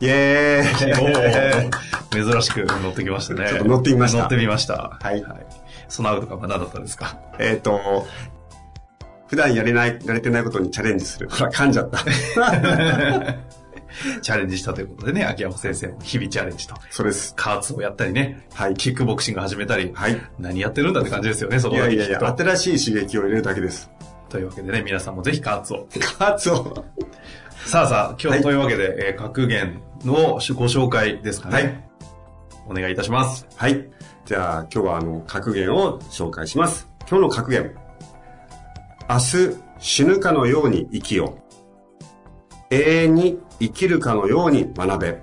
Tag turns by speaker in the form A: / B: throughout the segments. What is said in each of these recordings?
A: イェーイ
B: 珍しく乗ってきましたね。
A: ちょっと乗ってみました
B: 乗ってみました。
A: はい
B: そのアウトかは何だったんですか？
A: えっと、普段やれない、やれてないことにチャレンジする。ほら、噛んじゃった。
B: チャレンジしたということでね、秋山先生も日々チャレンジと。
A: そうです。
B: カーツをやったりね、
A: はい
B: キックボクシング始めたり、
A: はい。
B: 何やってるんだって感じですよね、そこ
A: いやいやいや。新しい刺激を入れるだけです。
B: というわけでね、皆さんもぜひカーツを。
A: カーツを。
B: さあさあ、今
A: はい
B: 日というわけで、えー格言のご紹介ですかね。
A: はい。
B: お願いいたします。
A: はい。じゃあ、今日はあの、格言を紹介します。今日の格言。明日、死ぬかのように生きよう。永遠に生きるかのように学べ。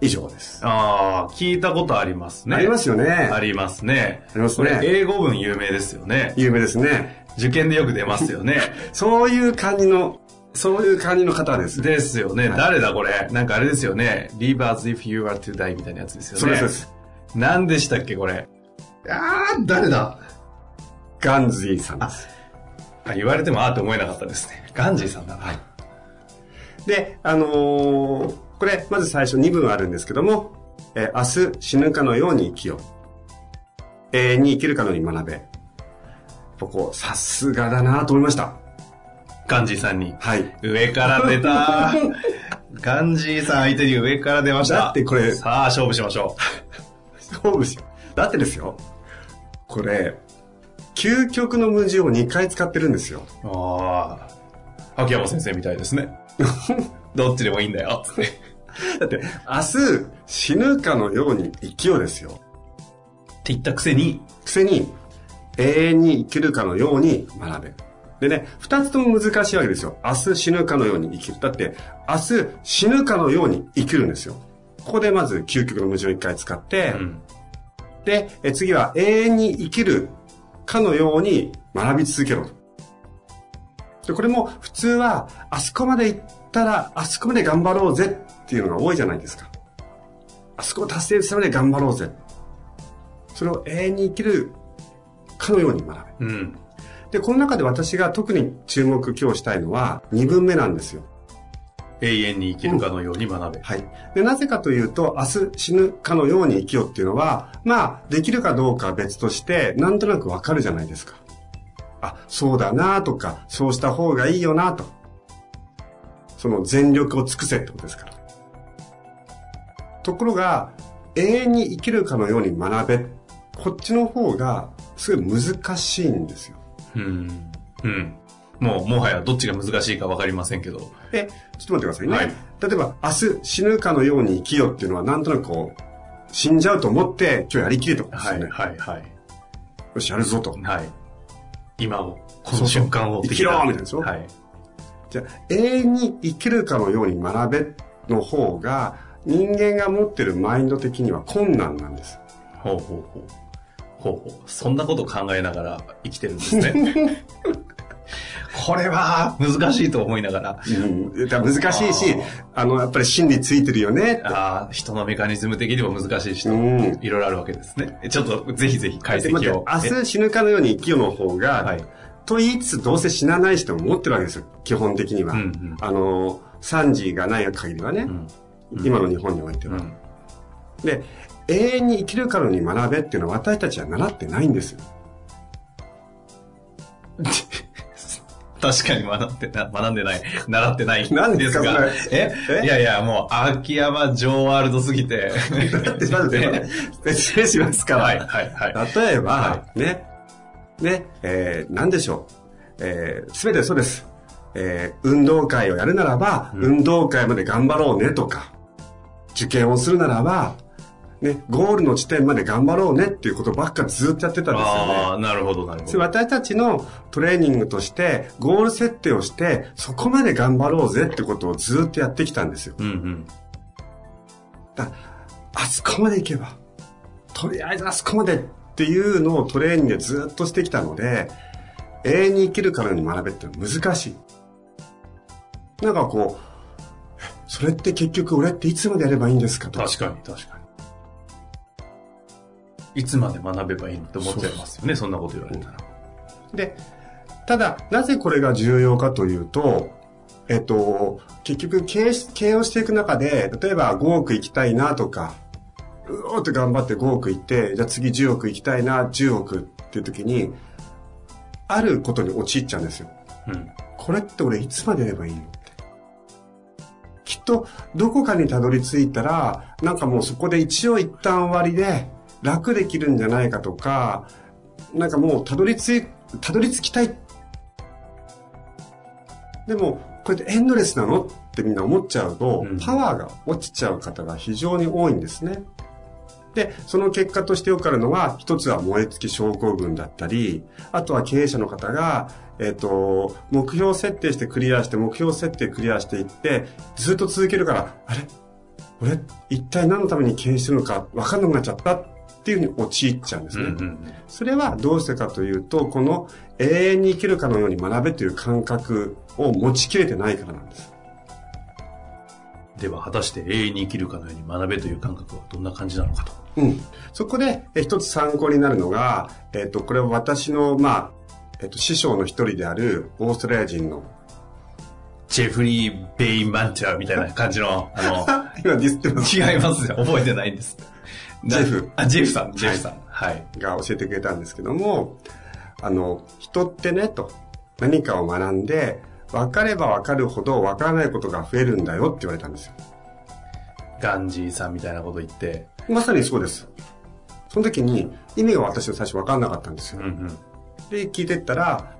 A: 以上です。
B: ああ、聞いたことありますね。
A: ありますよね。
B: ありますね。
A: ありますね
B: これ、英語文有名ですよね。
A: 有名ですね。
B: 受験でよく出ますよね。
A: そういう感じの、そういう感じの方です。
B: ですよね。
A: はい
B: 誰だこれ。なんかあれですよね。Live as if you are to die みたいなやつですよね。
A: そうです。
B: 何でしたっけ、これ。あー、誰だ？
A: ガンズイさんです。
B: あ言われてもあーって思えなかったですね。ガンジーさんだな。
A: で、あのーこれ、まず最初2文あるんですけども、えー明日死ぬかのように生きよう。永遠に生きるかのように学べ。ここ、さすがだなと思いました。
B: ガンジーさんに。
A: はい。
B: 上から出た。ガンジーさん相手に上から出ました。
A: だってこれ
B: さあ、勝負しましょ
A: そうですよ。だってですよ。これ、究極の無字を2回使ってるんですよ。
B: う。ああ。秋山先生みたいですね。どっちでもいいんだよ。つって。
A: だって、明日死ぬかのように生きようですよ。
B: って言ったくせに、
A: くせに、永遠に生きるかのように学べ。でね、二つとも難しいわけですよ。明日死ぬかのように生きる。だって、明日死ぬかのように生きるんですよ。ここでまず究極の矛盾を一回使って、
B: うん。
A: で、え次は永遠に生きるかのように学び続けろと。で、これも普通は、あそこまで行ったら、あそこまで頑張ろうぜっていうのが多いじゃないですか。あそこを達成するまで頑張ろうぜ。それを永遠に生きるかのように学べ。
B: うん。
A: で、この中で私が特に注目今日したいのは、2分目なんですよ。
B: 永遠に生きるかのように学べ。
A: はい。で、なぜかというと、明日死ぬかのように生きようっていうのは、まあ、できるかどうかは別として、なんとなくわかるじゃないですか。あ、そうだなとか、そうした方がいいよなと。その全力を尽くせってことですから。ところが、永遠に生きるかのように学べ。こっちの方が、すごい難しいんですよ。
B: うん。うん。もう、もはやどっちが難しいかわかりませんけど。
A: え、ちょっと待ってくださいね。
B: はい
A: 例えば、明日死ぬかのように生きようっていうのは、なんとなくこう、死んじゃうと思って、今日やりきれとです
B: はい。はい、はい。
A: よし、やるぞと。
B: はい。今を、この瞬間を
A: 生きろみたいなでしょ
B: はい。
A: じゃあ、永遠に生きるかのように学べの方が、人間が持ってるマインド的には困難なんです。
B: ほうほうほう。ほう。そんなこと考えながら生きてるんですね。これは難しいと思いながら。
A: うん、難しいし、あの、やっぱり真理ついてるよね。
B: ああ、人のメカニズム的にも難しいしと、
A: うん
B: いろいろあるわけですね。ちょっとぜひぜひ解析を。
A: 明日死ぬかのように生きようの方が、
B: はい
A: と言いつつどうせ死なない人も持ってるわけですよ。基本的には。
B: うんうん
A: あの、惨事がない限りはね、
B: うん
A: 今の日本においては。
B: うん
A: で、永遠に生きるかのように学べっていうのは私たちは習ってないんですよ。
B: 確かに学んでな、学んでない、習ってない
A: 何
B: んです
A: か。
B: え？
A: え？
B: いやいや、もう、秋山城ワールドすぎて。
A: 説明しますから。
B: はい、はい、はい。
A: 例えば、
B: は
A: ね、ね、えー、何でしょう。えー、すべてそうです。えー、運動会をやるならば、
B: うん
A: 運動会まで頑張ろうねとか、受験をするならば、ね、ゴールの地点まで頑張ろうねっていうことばっかずっとやってたんですよね。
B: ああ、なるほど、なるほど。
A: 私たちのトレーニングとして、ゴール設定をして、そこまで頑張ろうぜってことをずっとやってきたんですよ。
B: うんうん。
A: だあそこまで行けば、とりあえずあそこまでっていうのをトレーニングでずっとしてきたので、永遠に生きるからに学べってのは難しい。なんかこう、えそれって結局俺っていつまでやればいいんですかとか。
B: 確かに、確かに。いつまで学べばいいのって思っちゃいますよね、そんなこと言われたら。
A: で、ただ、なぜこれが重要かというと、えっと、結局経営し、経営をしていく中で、例えば5億行きたいなとか、うおーって頑張って5億行って、じゃあ次10億行きたいな、10億っていう時に、あることに陥っちゃうんですよ。
B: うん。
A: これって俺いつまでやればいいのって。きっと、どこかにたどり着いたら、なんかもうそこで一応一旦終わりで、楽できるんじゃないかとか、なんかもうたどり着い、たどり着きたい。でも、これってエンドレスなのってみんな思っちゃうと、
B: うん
A: パワーが落ちちゃう方が非常に多いんですね。で、その結果としてよくあるのは、一つは燃え尽き症候群だったり、あとは経営者の方が、えっ、と、目標設定してクリアして、目標設定クリアしていって、ずっと続けるから、あれ？俺、一体何のために経営してるのか分かんなくなっちゃったっていうふうに陥っちゃうんですね。
B: うんうん。
A: それはどうしてかというと、この永遠に生きるかのように学べという感覚を持ちきれてないからなんです。
B: では、果たして永遠に生きるかのように学べという感覚はどんな感じなのかと。
A: うん。そこで、え一つ参考になるのが、えっ、と、これは私の、まあ、えっ、と、師匠の一人である、オーストラリア人の、
B: ジェフリー・ベイ・マンチャーみたいな感じの、あ
A: 今ディスってま
B: の、
A: す。
B: 違いますよ。覚えてないんです。
A: ジェフ
B: あ、ジェフさん、ジェフさん。はい。
A: が教えてくれたんですけども、あの、人ってね、と、何かを学んで、分かれば分かるほど分からないことが増えるんだよって言われたんですよ。
B: ガンジーさんみたいなこと言って。
A: まさにそうです。その時に、意味が私は最初分かんなかったんですよ。
B: うんうん。
A: で、聞いてったら、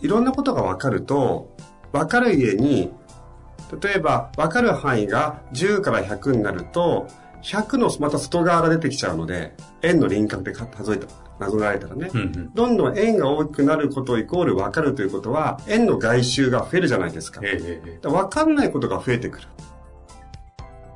A: いろんなことが分かると、分かる家に、例えば分かる範囲が10から100になると、100のまた外側が出てきちゃうので、円の輪郭で数えた、殴られたらね、
B: うんうん。
A: どんどん円が大きくなることイコール分かるということは、円の外周が増えるじゃないですか。分かんないことが増えてくる。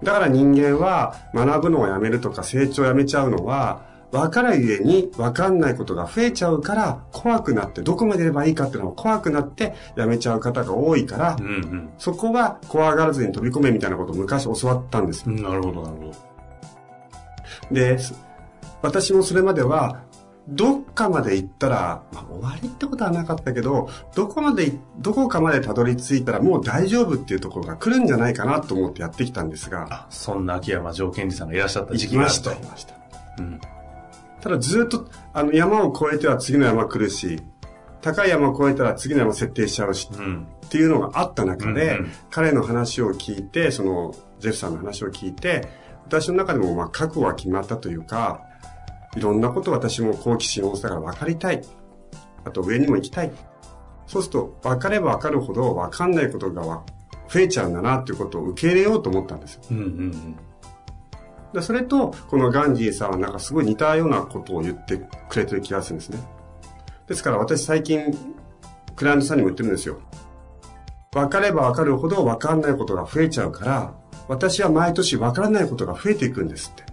A: だから人間は学ぶのをやめるとか成長をやめちゃうのは、分からゆえに分かんないことが増えちゃうから怖くなってどこまでやればいいかっていうのが怖くなってやめちゃう方が多いから
B: う、ん
A: そこは怖がらずに飛び込めみたいなことを昔教わったんです。
B: なるほど、なるほど。
A: で、す私もそれまでは、どっかまで行ったら、まあ、終わりってことはなかったけど、どこまでい、どこかまでたどり着いたらもう大丈夫っていうところが来るんじゃないかなと思ってやってきたんですが、
B: あ、そんな秋山条件寺さんがいらっしゃった時期があると
A: 行。きました。
B: うん。
A: ただずっと、あの、山を越えては次の山来るし、高い山を越えたら次の山設定しちゃうし、
B: うん。
A: っていうのがあった中で、
B: うんうん
A: 彼の話を聞いて、その、ジェフさんの話を聞いて、私の中でもまあ覚悟が決まったというか、いろんなことを私も好奇心旺盛だから分かりたい。あと上にも行きたい。そうすると、分かれば分かるほど分かんないことがわ増えちゃうんだなっていうことを受け入れようと思ったんですよ。
B: うんうんうん。
A: でそれと、このガンジーさんはなんかすごい似たようなことを言ってくれてる気がするんですね。ですから私最近、クライアントさんにも言ってるんですよ。分かれば分かるほど分かんないことが増えちゃうから、私は毎年分からないことが増えていくんですって。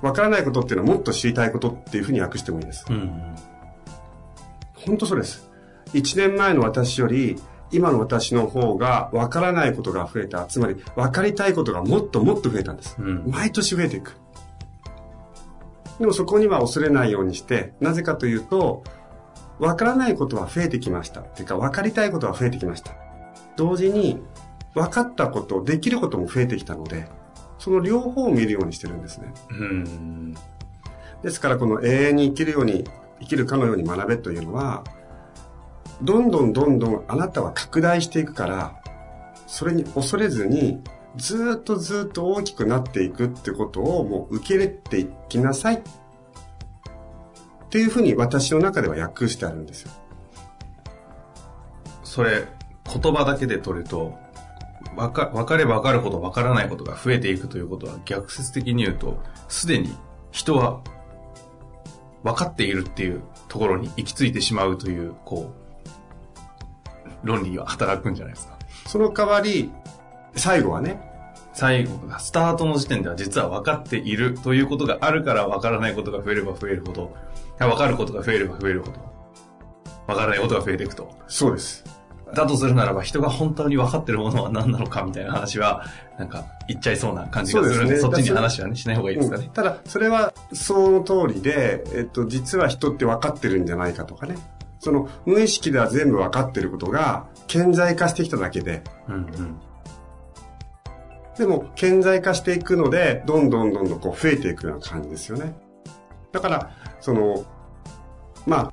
A: 分からないことっていうのはもっと知りたいことっていうふうに訳してもいいです。
B: うんうん。
A: 本当そうです。1年前の私より、今の私の方が分からないことが増えた。つまり、分かりたいことがもっともっと増えたんです。
B: うん
A: 毎年増えていく。でもそこには恐れないようにして、なぜかというと、分からないことは増えてきました。っていうか、分かりたいことは増えてきました。同時に、分かったこと、できることも増えてきたので、その両方を見るようにしてるんですね。
B: うん。
A: ですからこの永遠に生きるように、生きるかのように学べというのは、どんどんどんどんあなたは拡大していくから、それに恐れずに、ずっとずっと大きくなっていくってことをもう受け入れていきなさい。っていうふうに私の中では訳してあるんですよ。
B: それ、言葉だけで取ると、わか、分かれば分かるほど分からないことが増えていくということは逆説的に言うと、すでに人は分かっているっていうところに行き着いてしまうという、こう、論理が働くんじゃないですか。
A: その代わり、最後はね、
B: 最後が、スタートの時点では実は分かっているということがあるから分からないことが増えれば増えるほど、分かることが増えれば増えるほど、分からないことが増えていくと。
A: そうです。
B: だとするならば人が本当に分かってるものは何なのかみたいな話は、なんか言っちゃいそうな感じがするんで、そ
A: ね
B: っちに話はね、しない方がいいですかね。
A: うんただ、それはその通りで、えっと、実は人って分かってるんじゃないかとかね。その、無意識では全部分かってることが、顕在化してきただけで、
B: うんうん。
A: でも、顕在化していくので、どんどんどんどんこう増えていくような感じですよね。だから、その、まあ、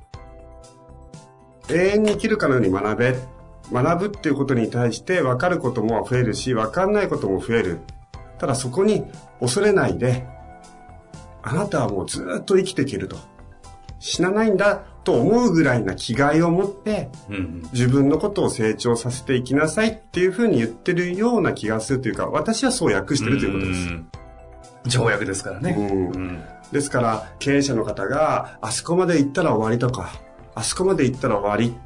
A: 永遠に生きるかのように学べ。学ぶっていうことに対して分かることも増えるし、分かんないことも増える。ただそこに恐れないで、あなたはもうずっと生きていけると。死なないんだと思うぐらいな気概を持って。自分のことを成長させていきなさいっていうふうに言ってるような気がするというか、私はそう訳してるということです。
B: うん条約ですからね。
A: うん
B: うん。
A: ですから、経営者の方が、あそこまで行ったら終わりとか、あそこまで行ったら終わり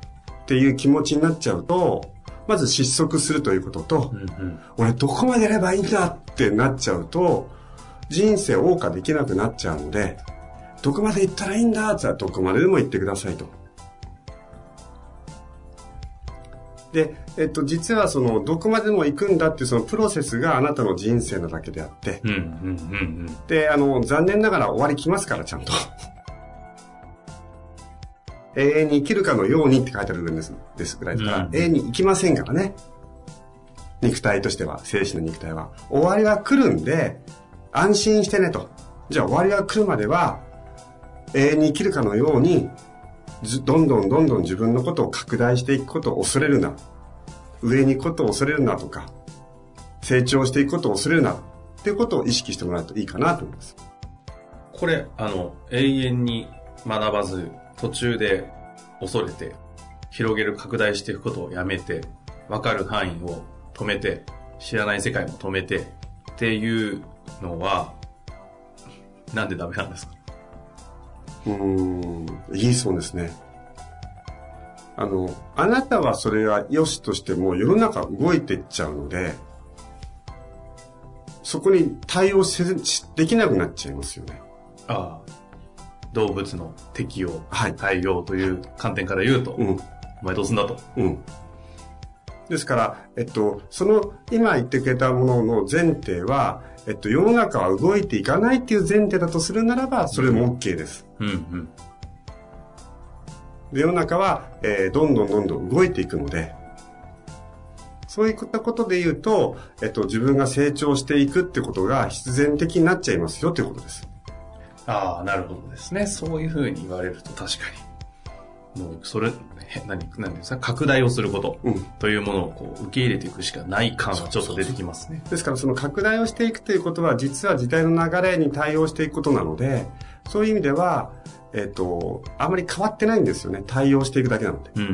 A: っていう気持ちになっちゃうと、まず失速するということと
B: う、んうん。
A: 俺どこまでやればいいんだってなっちゃうと、人生を謳歌できなくなっちゃうので、どこまで行ったらいいんだってどこまででも行ってくださいと。で、えっと、実はその、どこまでも行くんだっていうそのプロセスがあなたの人生なだけであって、
B: うんうんうん
A: で、あの、残念ながら終わり来ますから、ちゃんと。永遠に生きるかのようにって書いてあるんです、ですぐらいですから、
B: うん
A: 永遠に生きませんからね。肉体としては、精神の肉体は。終わりは来るんで、安心してねと。じゃあ終わりが来るまでは、永遠に生きるかのように、ずどんどんどんどん自分のことを拡大していくことを恐れるな。上に行くことを恐れるなとか、成長していくことを恐れるな。っていうことを意識してもらうといいかなと思います。
B: これ、あの、永遠に学ばず、途中で恐れて、広げる、拡大していくことをやめて、分かる範囲を止めて、知らない世界も止めて、っていうのは、なんでダメなんですか？
A: うーん、いいそうですね。あの、あなたはそれは良しとしても世の中動いていっちゃうので、そこに対応せできなくなっちゃいますよね。
B: ああ。動物の適応、
A: はい
B: 対応という観点から言うと、
A: うん、
B: お前どうすんだと。
A: うん。ですから、えっと、その今言ってくれたものの前提は、えっと、世の中は動いていかないっていう前提だとするならば、それも OK です。
B: うんうん。
A: で世の中は、えーどんどんどんどん動いていくので、そういったことで言うと、えっと、自分が成長していくってことが必然的になっちゃいますよということです。
B: ああ、なるほどですね。そういうふうに言われると確かに。もう、それ、へ何、何ですか、拡大をすること
A: うん。
B: というものをこう受け入れていくしかない感はちょっと出てきますね。
A: ですから、その拡大をしていくということは、実は時代の流れに対応していくことなので、そういう意味では、えっと、あまり変わってないんですよね。対応していくだけなので。
B: うんうん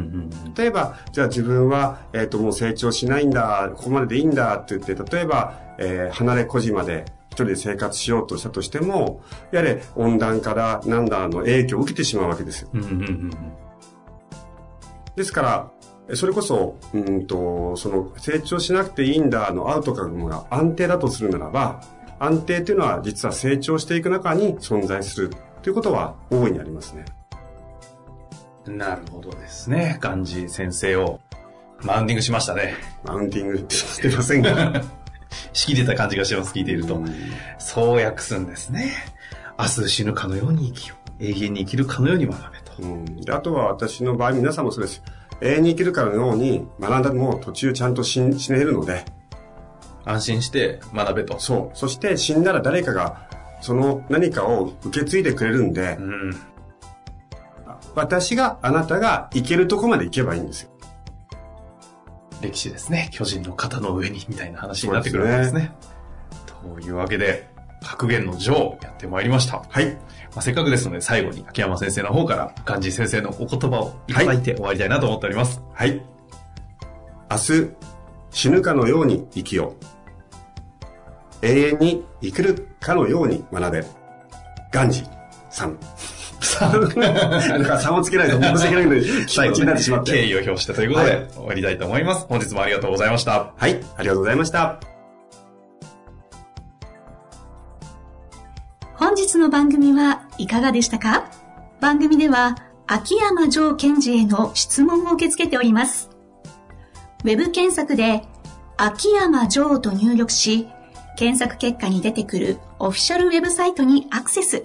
B: うん。
A: 例えば、じゃあ自分は、えっ、と、もう成長しないんだ、ここまででいいんだって言って、例えば、えー離れ小島で一人で生活しようとしたとしても、やれ、温暖化だ、なんだの影響を受けてしまうわけですよ。
B: うんうんうん
A: ですから、えそれこそ、うんと、その、成長しなくていいんだのアウトカムが安定だとするならば、安定というのは実は成長していく中に存在するということは大いにありますね。
B: うん。なるほどですね。漢字先生をマウンティングしましたね。
A: マウンティングしてませんが。
B: 仕切れた感じがします、聞いていると。
A: うん
B: そう訳すんですね。明日死ぬかのように生きよう。永遠に生きるかのように学べと。
A: うん、であとは私の場合皆さんもそうです永遠に生きるかのように学んだも途中ちゃんと死ん死ねるので
B: 安心して学べと。
A: そうそして死んだら誰かがその何かを受け継いでくれるんで
B: う、ん。
A: 私が、あなたが行けるとこまで行けばいいんですよ。
B: 歴史ですね。巨人の肩の上に、みたいな話になってくるわけですね。というわけで、格言の女王やってまいりました。
A: はい。
B: まあ、せっかくですので、最後に秋山先生の方から、漢字先生のお言葉をいただいて終わりたいなと思っております。
A: はい。明日、死ぬかのように生きよう。永遠に生きるかのように学べ。ガンジさん。なんか3をつけないと申し訳ないので、
B: 最後
A: 気になってしまっ
B: 敬
A: て。
B: 意を表してということで、
A: はい
B: 終わりたいと思います。本日もありがとうございました。
A: はい。ありがとうございました。
C: 本日の番組はいかがでしたか？番組では秋山城賢治への質問を受け付けております。ウェブ検索で秋山城と入力し、検索結果に出てくるオフィシャルウェブサイトにアクセス。